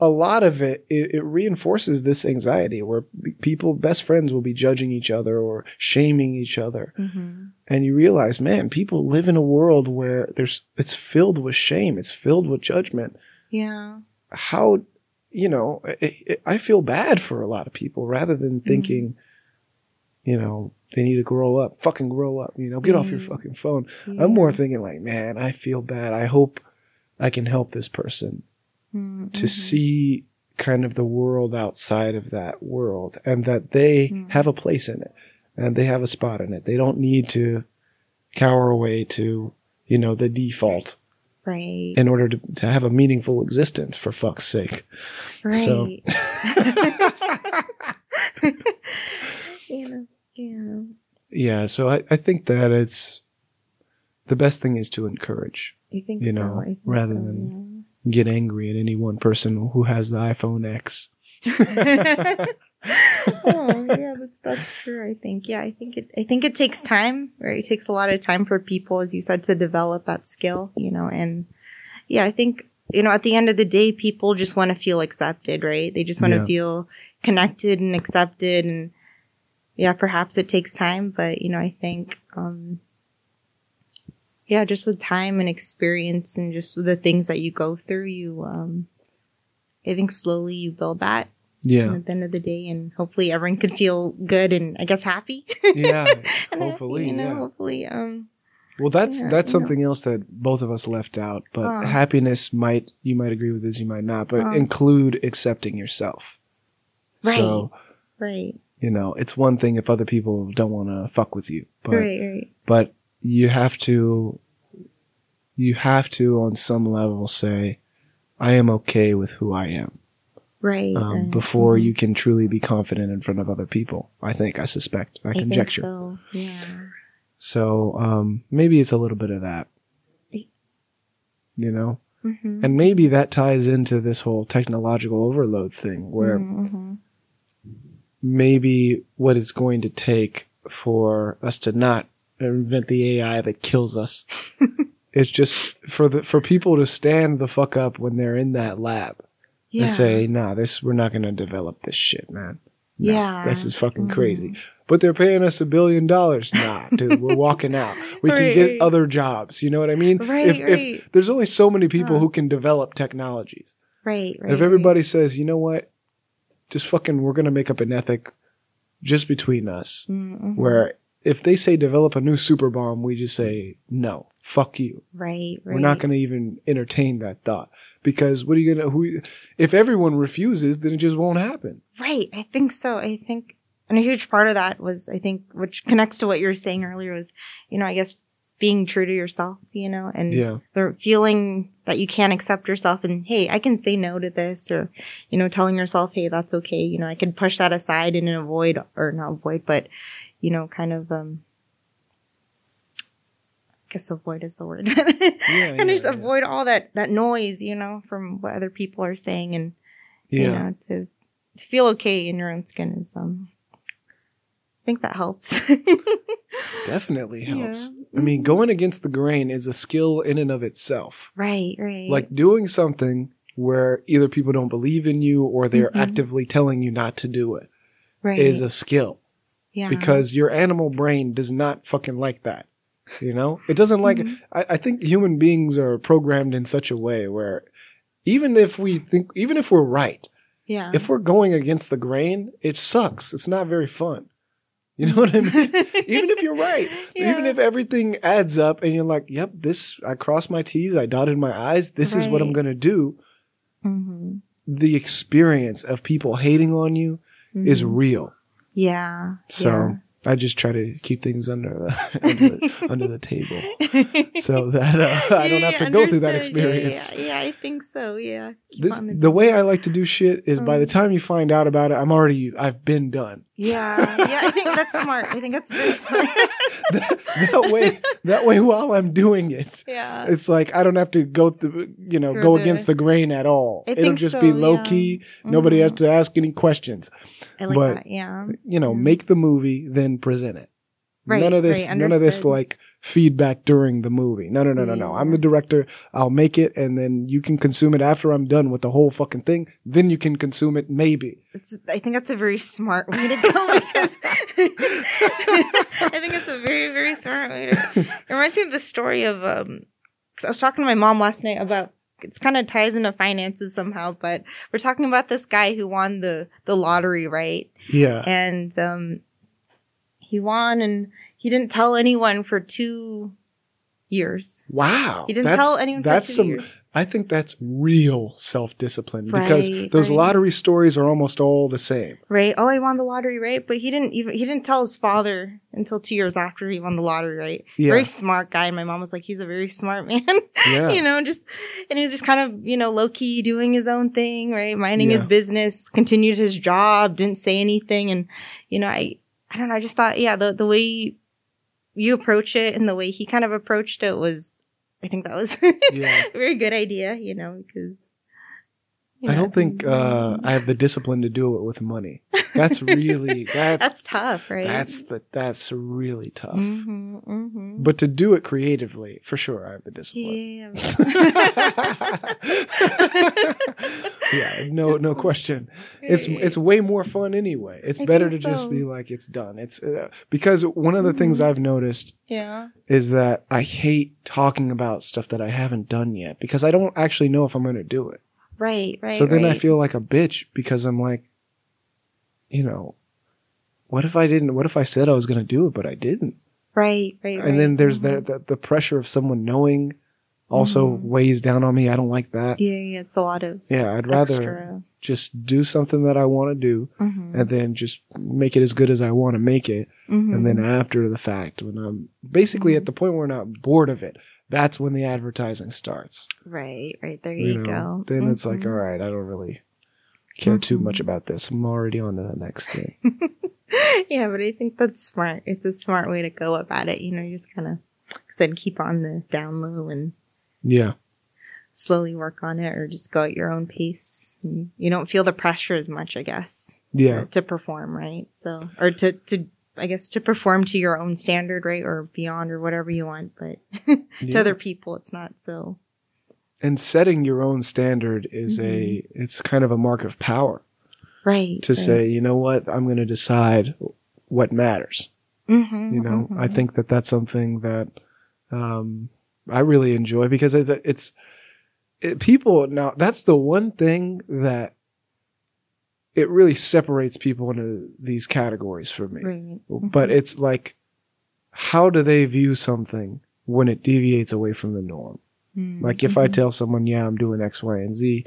a lot of it, it, it reinforces this anxiety where people, best friends, will be judging each other or shaming each other, Mm-hmm. and you realize, man, people live in a world where there's it's filled with shame, it's filled with judgment. Yeah. How, you know, I, I feel bad for a lot of people rather than thinking, you know, they need to grow up, fucking grow up, you know, get off your Mm. fucking phone. yeah. I'm more thinking like, man, I feel bad. I hope I can help this person Mm, to mhm. see kind of the world outside of that world and that they Mm. have a place in it and they have a spot in it. They don't need to cower away to, you know, the default Right. in order to, to have a meaningful existence for fuck's sake. right. so- yeah. Yeah. Yeah. So I, I think that it's the best thing is to encourage, I think You so. know, I think rather so, than- get angry at any one person who has the iPhone X. yeah. oh yeah, that's that's true. I think yeah, I think it I think it takes time, right? It takes a lot of time for people, as you said, to develop that skill, you know. And yeah, I think you know at the end of the day, people just want to feel accepted, right? They just want to Yeah. feel connected and accepted, and yeah, perhaps it takes time, but you know, I think um yeah, just with time and experience and just with the things that you go through, you um I think slowly you build that Yeah. at the end of the day, and hopefully everyone could feel good and I guess happy. Yeah. Hopefully, happy, you know, yeah. hopefully, um, Well, that's Yeah, that's something else that both of us left out. But Oh. happiness might you might agree with this, you might not, but Oh. include accepting yourself. So right, you know, it's one thing if other people don't want to fuck with you, but right, right, but you have to you have to on some level say, I am okay with who I am right. um, right. before Mhm. you can truly be confident in front of other people. I think, I suspect, I I conjecture. so. Yeah, So um, maybe it's a little bit of that. You know? mm-hmm. And maybe that ties into this whole technological overload thing where hmm maybe what it's going to take for us to not invent the AI that kills us is just for the for people to stand the fuck up when they're in that lab yeah, and say, "Nah, this we're not going to develop this shit, man." Nah, Yeah. this is fucking Mhm. crazy. But they're paying us a billion dollars. Nah, dude, we're walking out. We can get other jobs. You know what I mean? Right, if, right. if there's only so many people Huh. who can develop technologies. right, right. if everybody says, you know what, just fucking, we're gonna make up an ethic just between us, mm where if they say develop a new super bomb, we just say no, fuck you. right, right, We're not gonna even entertain that thought because what are you gonna? Who? If everyone refuses, then it just won't happen. Right. I think so. I think, and a huge part of that was, I think, which connects to what you were saying earlier was, you know, I guess being true to yourself, you know, and Yeah, the feeling that you can't accept yourself and, hey, I can say no to this or, you know, telling yourself, hey, that's okay. You know, I can push that aside and avoid, or not avoid, but, you know, kind of, um, guess avoid is the word. Yeah, kind yeah, of just yeah. avoid all that, that noise, you know, from what other people are saying and, yeah. you know, to, to feel okay in your own skin is um I think that helps. Definitely helps. I mean, going against the grain is a skill in and of itself. right, right. Like doing something where either people don't believe in you or they're Mhm. actively telling you not to do it right. is a skill. yeah. because your animal brain does not fucking like that. You know, it doesn't like. Mhm. I, I think human beings are programmed in such a way where, even if we think, even if we're right, yeah. if we're going against the grain, it sucks. It's not very fun. You know what I mean? even if you're right, even if everything adds up and you're like, "Yep, this I crossed my T's, I dotted my I's. This is what I'm gonna do." hmm The experience of people hating on you is real. yeah. So I just try to keep things under the, under, the under the table so that uh, I don't have to go through that understood. Yeah, experience. Yeah, yeah, I think so. Yeah. Keep This the- way I like to do shit is by the Mm. time you find out about it, I'm already I've been done. yeah, yeah. I think that's smart. I think that's very smart. that, that way, that way, while I'm doing it, yeah. it's like I don't have to go through, you know, Through go the- against the grain at all. I It'll just so, be low key. Nobody Mhm. has to ask any questions. I like but- that. Yeah. You know, Yeah. make the movie, then present it. Right, none of this, right, none of this like feedback during the movie. No, no, no, no, no. I'm the director. I'll make it, and then you can consume it after I'm done with the whole fucking thing. Then you can consume it, maybe. It's, I think that's a very smart way to go because I think it's a very, very smart way to. It reminds me of the story of. um 'cause I was talking to my mom last night about. It's kind of ties into finances somehow, but we're talking about this guy who won the the lottery, right? Yeah. And um, he won, and he didn't tell anyone for two years. Wow. He didn't That's- tell anyone for That's two some. years. I think that's real self discipline because those right. lottery stories are almost all the same. right? Oh, he won the lottery, right? But he didn't even he didn't tell his father until two years after he won the lottery, right? Yeah. Very smart guy. My mom was like, he's a very smart man. Yeah. you know, just and he was just kind of you know low key doing his own thing, right? Minding Yeah. his business, continued his job, didn't say anything, and you know, I I don't know. I just thought, yeah, the the way you approach it and the way he kind of approached it was, I think that was Yeah. a very good idea, you know, because. You I don't think uh, I have the discipline to do it with money. That's really that's that's tough, right? that's the that's really tough. hmm hmm But to do it creatively, for sure, I have the discipline. Yeah. yeah, no, no question. It's it's way more fun anyway. It's I better to think just be like it's done. It's uh, because one of the things Mhm. I've noticed yeah. is that I hate talking about stuff that I haven't done yet because I don't actually know if I'm going to do it. Right. Right. so then I feel like a bitch because I'm like, you know, what if I didn't? What if I said I was going to do it but I didn't? right. Right. and then there's Mhm. the, the the pressure of someone knowing also Mhm. weighs down on me. I don't like that. Yeah. Yeah. It's a lot of Yeah, I'd rather extra. just do something that I want to do Mhm. and then just make it as good as I want to make it. And then Mhm. after the fact, when I'm basically at Mhm. the point where I'm not bored of it, that's when the advertising starts. right. Right. There you, You know, go. then it's like, Mhm. all right, I don't really care too much about this. I'm already on to the next thing. yeah, but I think that's smart. It's a smart way to go about it. You know, you just kind of said keep on the down low and yeah. slowly work on it, or just go at your own pace. You, you don't feel the pressure as much, I guess. Yeah. to perform, right? So, or to, to, I guess to perform to your own standard, right? Or beyond or whatever you want. But to Yeah. other people, it's not so. and setting your own standard is a Mm-hmm. it's kind of a mark of power Right. to say you know what i'm going to decide what matters hmm you know i think that that's something that um i really enjoy because it's it's it, people now that's the one thing that it really separates people into these categories for me Right. but it's like how do they view something when it deviates away from the norm Mhm. like if I Mhm. tell someone, yeah, I'm doing X, Y, and Z,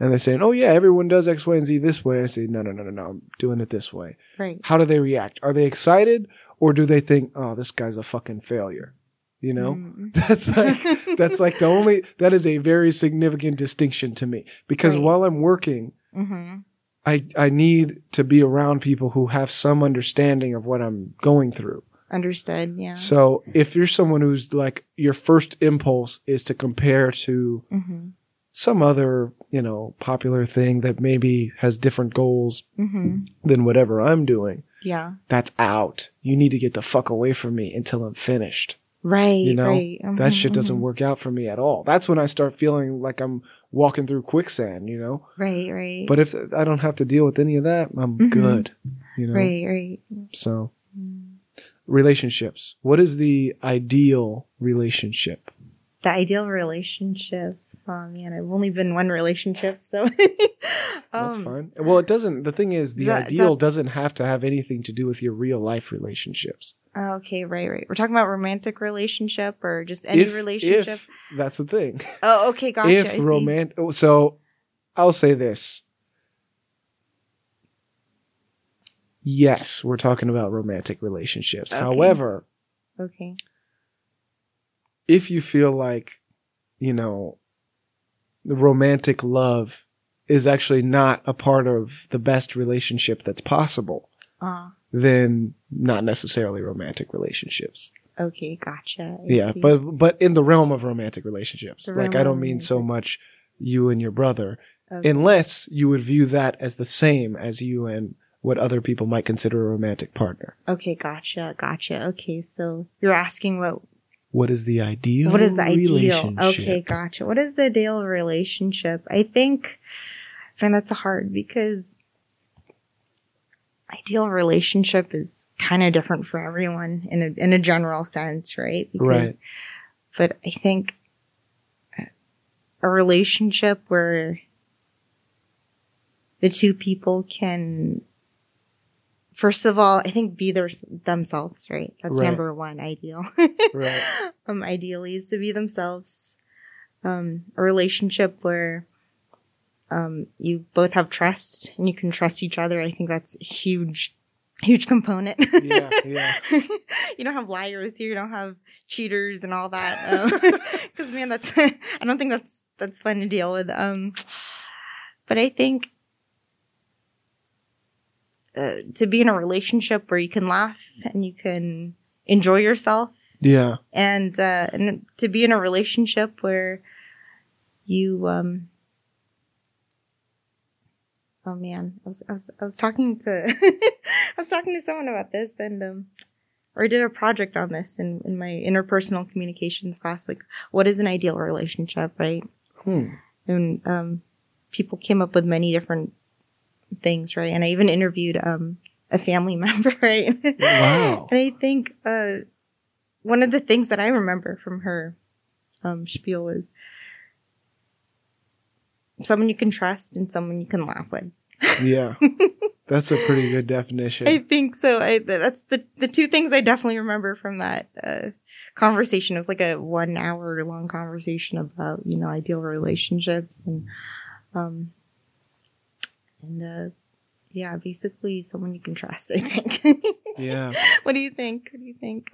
and they're saying, oh yeah, everyone does X, Y, and Z this way, I say, no, no, no, no, no, I'm doing it this way. Right. How do they react? Are they excited or do they think, oh, this guy's a fucking failure? You know, Mhm. that's like that's like the only that is a very significant distinction to me because Right. while I'm working, Mhm. I I need to be around people who have some understanding of what I'm going through. Understood. Yeah. So if you're someone who's like your first impulse is to compare to hmm some other, you know, popular thing that maybe has different goals hmm than whatever I'm doing, Yeah. that's out. You need to get the fuck away from me until I'm finished. Right. You know, right. That Mhm, shit doesn't mhm. work out for me at all. That's when I start feeling like I'm walking through quicksand, you know? Right. Right. But if I don't have to deal with any of that, I'm Mhm. good, you know? right. Right. So, Mm. relationships. What is the ideal relationship? The ideal relationship. Oh man, I've only been one relationship, so That's um, fine. Well, it doesn't. The thing is, the that- ideal that- doesn't have to have anything to do with your real life relationships. Oh, Okay, right, right. We're talking about romantic relationship or just any relationship. If, that's the thing. oh, okay, gotcha. If romantic, so I'll say this. Yes, we're talking about romantic relationships. Okay. However, Okay. if you feel like, you know, the romantic love is actually not a part of the best relationship that's possible, Uh, then not necessarily romantic relationships. okay, gotcha. Yeah, but but in the realm of romantic relationships, The like I don't mean so much you and your brother, Okay. unless you would view that as the same as you and what other people might consider a romantic partner. Okay, gotcha, gotcha. Okay, so you're asking what What is the ideal? what is the ideal? Okay, gotcha. What is the ideal relationship? I think, and that's hard because ideal relationship is kind of different for everyone in a in a general sense, right? Because, Right. But I think a relationship where the two people can first of all i think be their, themselves right that's Right. number one ideal Right. um ideally is to be themselves um a relationship where um you both have trust and you can trust each other. I think that's a huge huge component. Yeah, yeah. you don't have liars here. You don't have cheaters and all that. Because man that's i don't think that's that's fun to deal with. Um but i think uh, to be in a relationship where you can laugh and you can enjoy yourself. Yeah. and uh and to be in a relationship where you um oh man i was i was, I was talking to i was talking to someone about this and um or i did a project on this in in my interpersonal communications class like what is an ideal relationship right Hmm. and um people came up with many different things right and i even interviewed um a family member right Wow. and i think uh one of the things that i remember from her um spiel was someone you can trust and someone you can laugh with Yeah. That's a pretty good definition. i think so i that's the the two things i definitely remember from that uh conversation it was like a one hour long conversation about you know ideal relationships and um and uh yeah basically someone you can trust i think yeah. what do you think what do you think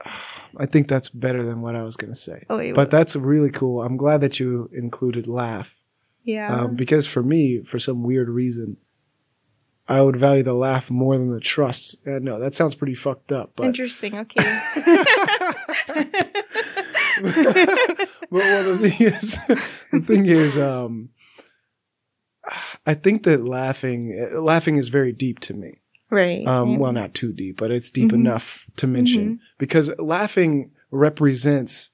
I think that's better than what I was going to say. oh wait But what- that's really cool. I'm glad that you included laugh. Yeah Um, because for me, for some weird reason, I would value the laugh more than the trust. Uh, no, that sounds pretty fucked up. But interesting okay but well, the thing is, the thing is, um, I think that laughing, laughing is very deep to me. right Um, right. well, not too deep, but it's deep Mhm. enough to mention because laughing represents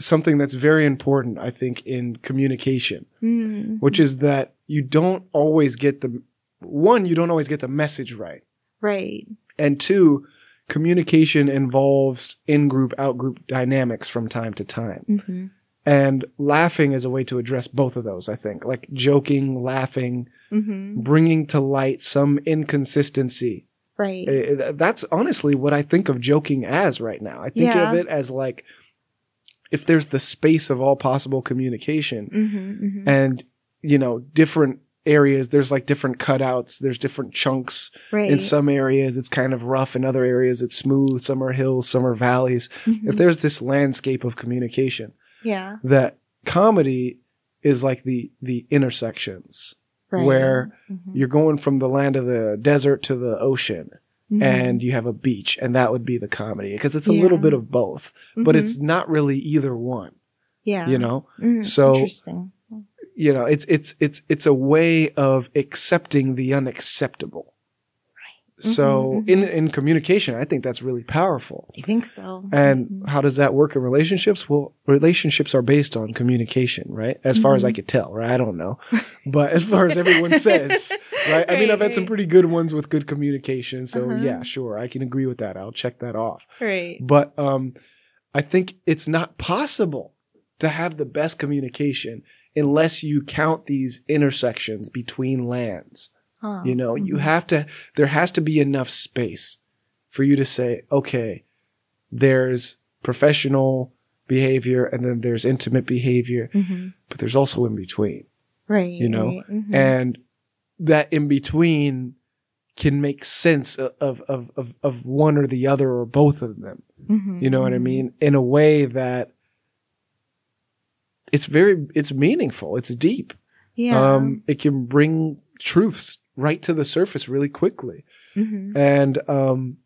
something that's very important, I think, in communication, Mm, which is that you don't always get the one, you don't always get the message right. right And two, communication involves in group, out group dynamics from time to time. hmm And laughing is a way to address both of those, I think. Like joking, laughing, hmm bringing to light some inconsistency. right Uh, That's honestly what I think of joking as right now. I think Yeah. of it as like if there's the space of all possible communication hmm hmm and, you know, different areas, there's like different cutouts, there's different chunks. right In some areas, it's kind of rough. In other areas, it's smooth. Some are hills, some are valleys. Mhm. If there's this landscape of communication, yeah that comedy is like the the intersections right where Mhm. you're going from the land of the desert to the ocean Mhm. and you have a beach and that would be the comedy because it's a Yeah. little bit of both but Mhm. it's not really either one yeah you know Mm, so- interesting you know it's it's it's it's a way of accepting the unacceptable so Mhm, in in communication i think that's really powerful i think so And Mhm. how does that work in relationships? Well, relationships are based on communication, right? As far as I Mhm. could tell, right? I don't know. But as far as everyone says, right? I mean, I've had some pretty good ones with good communication. So Uh-huh. yeah, sure. I can agree with that. I'll check that off. right But, um, I think it's not possible to have the best communication unless you count these intersections between lands. You know, you Mhm. have to, there has to be enough space for you to say, okay, there's professional behavior and then there's intimate behavior, Mhm. but there's also in between. right you know. Mhm. And that in between can make sense of, of, of, of, one or the other or both of them. Mhm. You know what I Mhm. mean? In a way that it's very, it's meaningful. It's deep. yeah Um, it can bring truths right to the surface really quickly. Mhm. And um,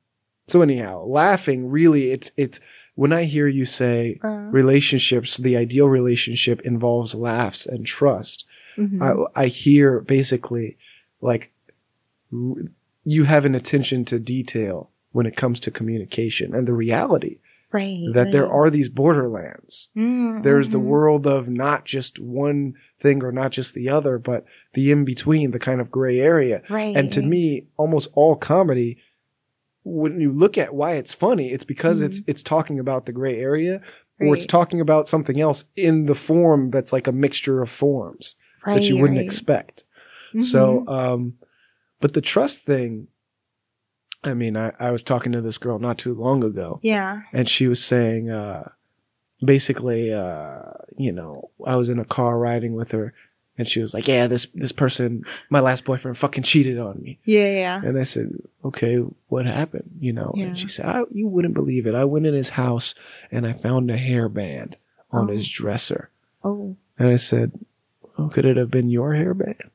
so anyhow, laughing really it's it's when I hear you say Uh, relationships, the ideal relationship involves laughs and trust. mhm. I I hear basically like r- you have an attention to detail when it comes to communication and the reality right. that there are these borderlands. Mm, There's the mhm. world of not just one thing or not just the other, but the in between, the kind of gray area. Right. And to me, almost all comedy, when you look at why it's funny, it's because it's it's talking about the gray area, or it's talking about something else in the form that's like a mixture of forms that you wouldn't right. expect. Mhm. So, um, but the trust thing, I mean, I, I was talking to this girl not too long ago, yeah. and she was saying, uh, basically, uh, you know, I was in a car riding with her, and she was like, "Yeah, this this person, my last boyfriend, fucking cheated on me." Yeah. Yeah. And I said, "Okay, what happened?" You know, Yeah. and she said, I, "You wouldn't believe it. I went in his house and I found a hairband on Oh. his dresser." Oh. And I said, "Oh, could it have been your hairband?"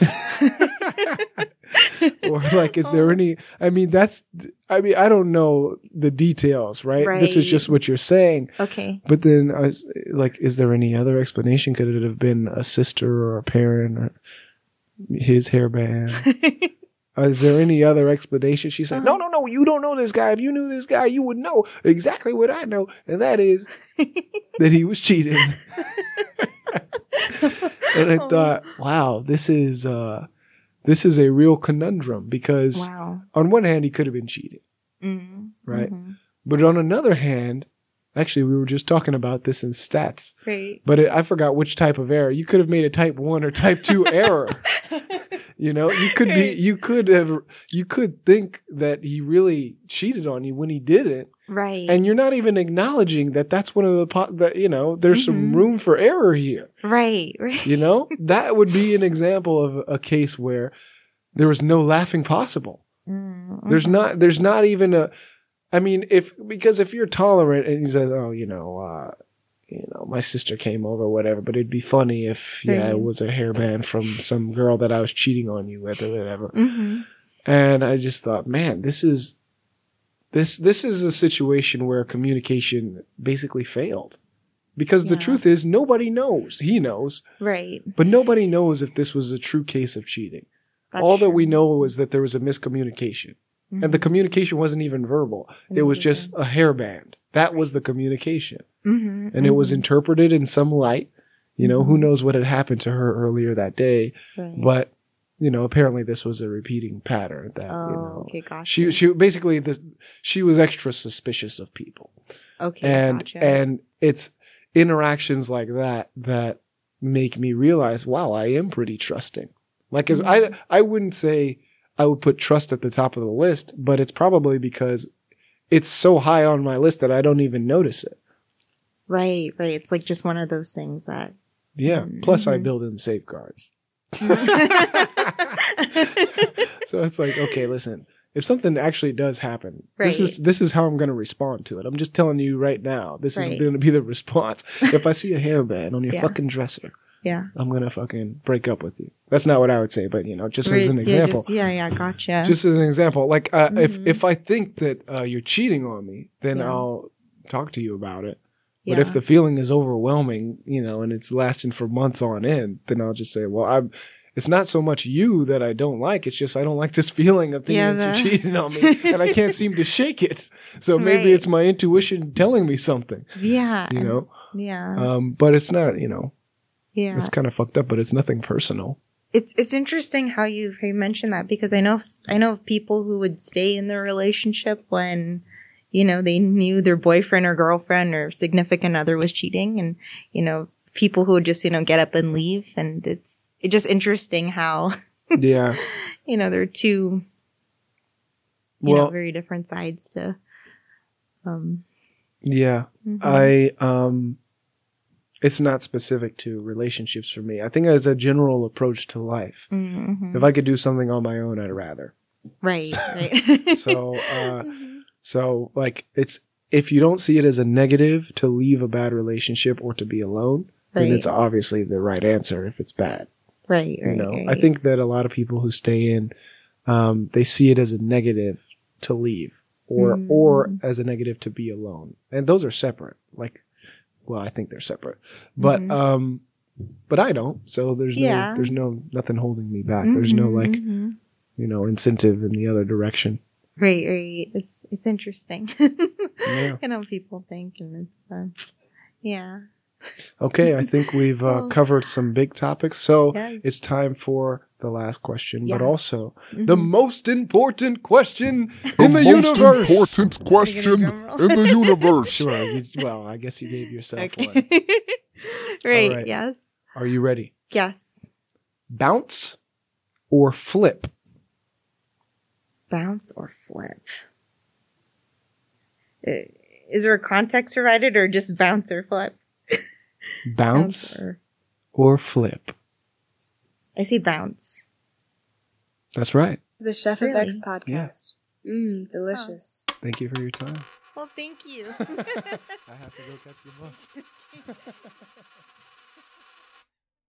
or like, is there Oh. any? I mean, that's. I mean, I don't know the details, right? This is just what you're saying. Okay. But then I was like, is there any other explanation? Could it have been a sister or a parent or his hairband? Uh, Is there any other explanation? She said, Uh-huh. No, no, no, you don't know this guy. If you knew this guy, you would know exactly what I know. And that is that he was cheating. and I Oh. thought, wow, this is uh this is a real conundrum because wow. on one hand he could have been cheating. Mm. Right. Mhm. But on another hand, actually we were just talking about this in stats. Right. But it, I forgot which type of error. You could have made a type 1 or type 2 error. You know, you could be, you could have, you could think that he really cheated on you when he didn't, right. and you're not even acknowledging that that's one of the, po- that you know, there's some Mhm. room for error here. right. Right. You know, that would be an example of a case where there was no laughing possible. Mm, There's not, there's not even a, I mean, if because if you're tolerant and he says, oh, you know, uh, you know, my sister came over, whatever, but it'd be funny if yeah, it was a hairband from some girl that I was cheating on you with or whatever. Mhm. And I just thought, man, this is this this is a situation where communication basically failed. Because the truth is nobody knows. He knows, Right. but nobody knows if this was a true case of cheating. That's All that we know was that there was a miscommunication. And the communication wasn't even verbal. It was just a hairband. That was the communication. Mhm, And it was mhm. interpreted in some light. You know, who Mhm. knows what had happened to her earlier that day. Right. But, you know, apparently this was a repeating pattern that, Oh, you know. okay, gotcha. She she basically the she was extra suspicious of people. okay, and gotcha. and it's interactions like that that make me realize, wow, I am pretty trusting. Like as I Mhm. I wouldn't say I would put trust at the top of the list, but it's probably because it's so high on my list that I don't even notice it. right, right. It's like just one of those things that. Yeah. Mm-hmm. Plus I build in safeguards. so it's like, okay, listen, if something actually does happen, this is this is how I'm going to respond to it. I'm just telling you right now. This is going to be the response. if I see a hairband on your Yeah. fucking dresser, yeah. I'm going to fucking break up with you. That's not what I would say, but you know, just as an example. just- Yeah, yeah, gotcha. Just as an example, like uh, if Mhm. if I think that uh, you're cheating on me, then Yeah. I'll talk to you about it. But yeah. if the feeling is overwhelming, you know, and it's lasting for months on end, then I'll just say, well, I'm. It's not so much you that I don't like. It's just I don't like this feeling of thinking Yeah, that you're cheating on me, and I can't seem to shake it. So maybe Right. it's my intuition telling me something, yeah, you know. yeah, Um, but it's not, you know, yeah. it's kind of fucked up. But it's nothing personal. it's it's interesting how you how you mentioned that because I know I know of people who would stay in their relationship when you know they knew their boyfriend or girlfriend or significant other was cheating, and you know people who would just you know get up and leave, and it's it's just interesting how Yeah. you know there are two you well, know very different sides to um yeah. mhm. I um it's not specific to relationships for me. I think as a general approach to life. Mhm. If I could do something on my own, I'd rather. right right So uh Mhm. so like it's if you don't see it as a negative to leave a bad relationship or to be alone, then it's obviously the right answer if it's bad. right You right know. I think that a lot of people who stay in um they see it as a negative to leave or or Mm. as a negative to be alone. And those are separate. Like well, I think they're separate. But Mhm. um but I don't. So there's Yeah. no there's no nothing holding me back. There's no like mhm. you know, incentive in the other direction. Right, right. It's it's interesting. Yeah. You know, people think, and it's uh, yeah. Okay, I think we've uh, Oh. covered some big topics. So Yeah. it's time for the last question, but also the Mhm. most important question The in the most universe. important question in the universe. Sure. You, well, I guess you gave yourself one. Right, right. Yes. Are you ready? Yes. Bounce or flip? Bounce or flip. Uh, Is there a context provided, or just bounce or flip? Bounce or or flip? I say bounce. That's right. The Chef of X Really? podcast. Mmm, delicious. Thank you for your time. Well, thank you. I have to go catch the bus.